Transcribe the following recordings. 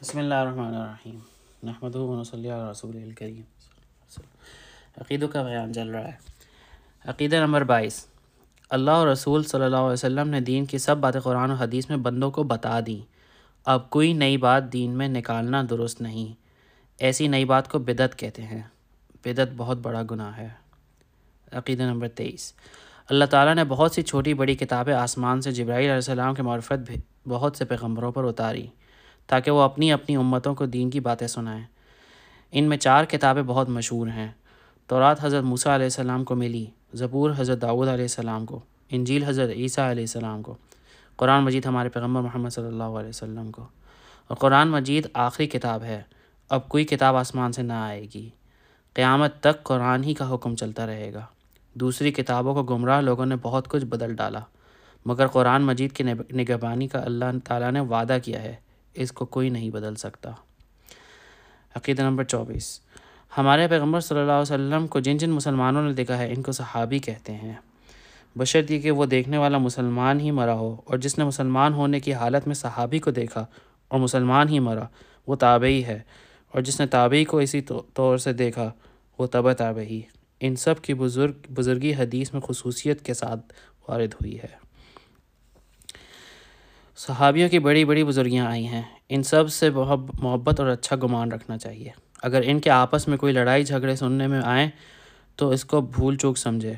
بسم اللہ الرحمن الرحیم۔ نحمد صلی اللہ رسول الکریم۔ عقیدوں کا بیان چل رہا ہے۔ عقیدہ نمبر بائیس۔ اللہ اور رسول صلی اللہ علیہ وسلم نے دین کی سب باتیں قرآن و حدیث میں بندوں کو بتا دیں۔ اب کوئی نئی بات دین میں نکالنا درست نہیں۔ ایسی نئی بات کو بدت کہتے ہیں۔ بدت بہت بڑا گناہ ہے۔ عقیدہ نمبر تیئیس۔ اللہ تعالیٰ نے بہت سی چھوٹی بڑی کتابیں آسمان سے جبرائیل علیہ السلام کے معرفت بہت سے پیغمبروں پر اتاری۔ تاکہ وہ اپنی اپنی امتوں کو دین کی باتیں سنائیں۔ ان میں چار کتابیں بہت مشہور ہیں۔ تورات حضرت موسیٰ علیہ السلام کو ملی، زبور حضرت داود علیہ السلام کو، انجیل حضرت عیسیٰ علیہ السلام کو، قرآن مجید ہمارے پیغمبر محمد صلی اللہ علیہ وسلم کو۔ اور قرآن مجید آخری کتاب ہے، اب کوئی کتاب آسمان سے نہ آئے گی۔ قیامت تک قرآن ہی کا حکم چلتا رہے گا۔ دوسری کتابوں کو گمراہ لوگوں نے بہت کچھ بدل ڈالا، مگر قرآن مجید کی نگبانی کا اللہ تعالیٰ نے وعدہ کیا ہے۔ اس کو کوئی نہیں بدل سکتا۔ عقیدہ نمبر چوبیس۔ ہمارے پیغمبر صلی اللہ علیہ وسلم کو جن جن مسلمانوں نے دیکھا ہے، ان کو صحابی کہتے ہیں۔ بشرطی کہ وہ دیکھنے والا مسلمان ہی مرا ہو، اور جس نے مسلمان ہونے کی حالت میں صحابی کو دیکھا اور مسلمان ہی مرا، وہ تابعی ہے۔ اور جس نے تابعی کو اسی طور سے دیکھا، وہ تب تابعی۔ ان سب کی بزرگ بزرگی حدیث میں خصوصیت کے ساتھ وارد ہوئی ہے۔ صحابیوں کی بڑی بڑی بزرگیاں آئی ہیں۔ ان سب سے بہت محبت اور اچھا گمان رکھنا چاہیے۔ اگر ان کے آپس میں کوئی لڑائی جھگڑے سننے میں آئیں تو اس کو بھول چوک سمجھے۔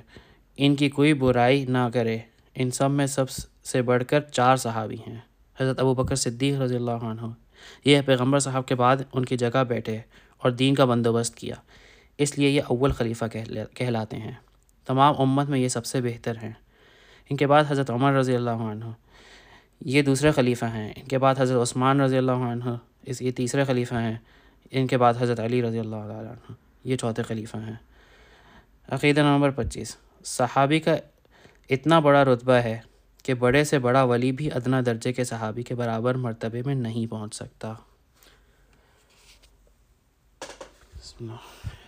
ان کی کوئی برائی نہ کرے۔ ان سب میں سب سے بڑھ کر چار صحابی ہیں۔ حضرت ابو بکر صدیق رضی اللہ عنہ۔ یہ پیغمبر صاحب کے بعد ان کی جگہ بیٹھے اور دین کا بندوبست کیا۔ اس لیے یہ اول خلیفہ کہلاتے ہیں۔ تمام امت میں یہ سب سے بہتر ہیں۔ ان کے بعد حضرت عمر رضی اللہ عنہ۔ یہ دوسرے خلیفہ ہیں۔ ان کے بعد حضرت عثمان رضی اللہ عنہ، اس یہ تیسرے خلیفہ ہیں۔ ان کے بعد حضرت علی رضی اللہ عنہ، یہ چوتھے خلیفہ ہیں۔ عقیدہ نمبر پچیس، صحابی کا اتنا بڑا رتبہ ہے کہ بڑے سے بڑا ولی بھی ادنا درجے کے صحابی کے برابر مرتبے میں نہیں پہنچ سکتا۔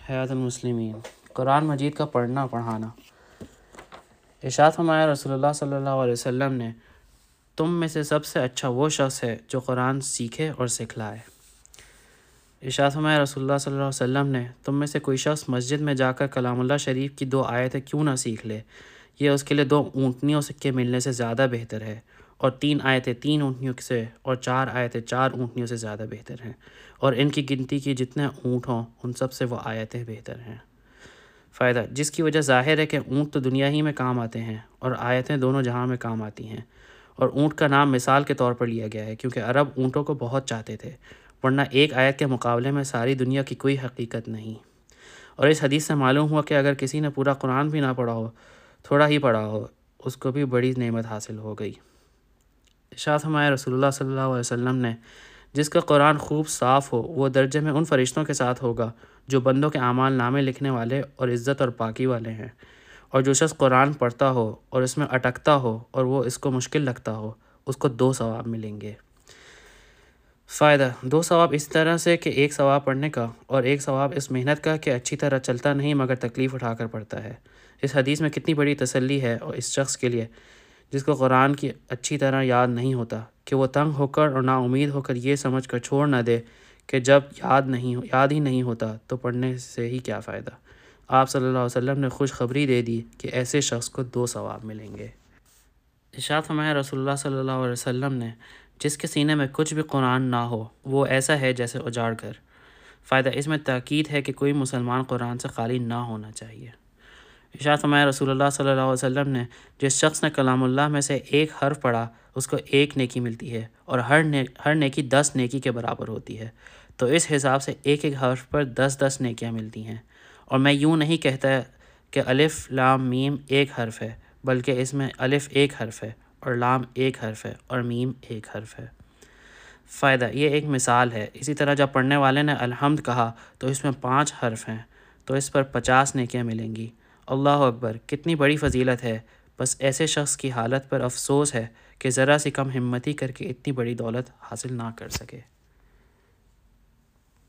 حیات المسلمین، قرآن مجید کا پڑھنا، پڑھانا۔ ارشاد ہمارا رسول اللہ صلی اللہ علیہ وسلم نے تم میں سے سب سے اچھا وہ شخص ہے جو قرآن سیکھے اور سکھلائے۔ ارشاد ہمارے رسول اللہ صلی اللہ علیہ وسلم نے، تم میں سے کوئی شخص مسجد میں جا کر کلام اللہ شریف کی دو آیتیں کیوں نہ سیکھ لے؟ یہ اس کے لیے دو اونٹنیوں کے ملنے سے زیادہ بہتر ہے اور تین آیتیں تین اونٹنیوں سے اور چار آیتیں چار اونٹنیوں سے زیادہ بہتر ہیں۔ اور ان کی گنتی کی جتنے اونٹ ہوں، ان سب سے وہ آیتیں بہتر ہیں۔ فائدہ، جس کی وجہ ظاہر ہے کہ اونٹ تو دنیا ہی میں کام آتے ہیں اور آیتیں دونوں جہاں میں کام آتی ہیں۔ اور اونٹ کا نام مثال کے طور پر لیا گیا ہے، کیونکہ عرب اونٹوں کو بہت چاہتے تھے، ورنہ ایک آیت کے مقابلے میں ساری دنیا کی کوئی حقیقت نہیں۔ اور اس حدیث سے معلوم ہوا کہ اگر کسی نے پورا قرآن بھی نہ پڑھا ہو، تھوڑا ہی پڑھا ہو، اس کو بھی بڑی نعمت حاصل ہو گئی۔ شاہ ہمارے رسول اللہ صلی اللہ علیہ وسلم نے، جس کا قرآن خوب صاف ہو، وہ درجے میں ان فرشتوں کے ساتھ ہوگا جو بندوں کے اعمال نامے لکھنے والے اور عزت اور پاکی والے ہیں۔ اور جو شخص قرآن پڑھتا ہو اور اس میں اٹکتا ہو اور وہ اس کو مشکل لگتا ہو، اس کو دو ثواب ملیں گے۔ فائدہ، دو ثواب اس طرح سے کہ ایک ثواب پڑھنے کا اور ایک ثواب اس محنت کا کہ اچھی طرح چلتا نہیں مگر تکلیف اٹھا کر پڑھتا ہے۔ اس حدیث میں کتنی بڑی تسلی ہے اور اس شخص کے لیے جس کو قرآن کی اچھی طرح یاد نہیں ہوتا کہ وہ تنگ ہو کر اور نا امید ہو کر یہ سمجھ کر چھوڑ نہ دے کہ جب یاد نہیں یاد ہی نہیں ہوتا تو پڑھنے سے ہی کیا فائدہ۔ آپ صلی اللہ علیہ وسلم نے خوشخبری دے دی کہ ایسے شخص کو دو ثواب ملیں گے۔ اشاعت ہمیں رسول اللہ صلی اللہ علیہ وسلم نے، جس کے سینے میں کچھ بھی قرآن نہ ہو، وہ ایسا ہے جیسے اجاڑ کر۔ فائدہ اس میں تاکید ہے کہ کوئی مسلمان قرآن سے خالی نہ ہونا چاہیے۔ اشاعت ہمیں رسول اللہ صلی اللہ علیہ وسلم نے، جس شخص نے کلام اللہ میں سے ایک حرف پڑھا، اس کو ایک نیکی ملتی ہے اور ہر ہر نیکی دس نیکی کے برابر ہوتی ہے۔ تو اس حساب سے ایک ایک حرف پر دس دس نیکیاں ملتی ہیں۔ اور میں یوں نہیں کہتا کہ الف، لام، میم ایک حرف ہے، بلکہ اس میں الف ایک حرف ہے اور لام ایک حرف ہے اور میم ایک حرف ہے۔ فائدہ، یہ ایک مثال ہے۔ اسی طرح جب پڑھنے والے نے الحمد کہا تو اس میں پانچ حرف ہیں، تو اس پر پچاس نیکیاں ملیں گی۔ اللہ اکبر، کتنی بڑی فضیلت ہے۔ بس ایسے شخص کی حالت پر افسوس ہے کہ ذرا سی کم ہمتی کر کے اتنی بڑی دولت حاصل نہ کر سکے۔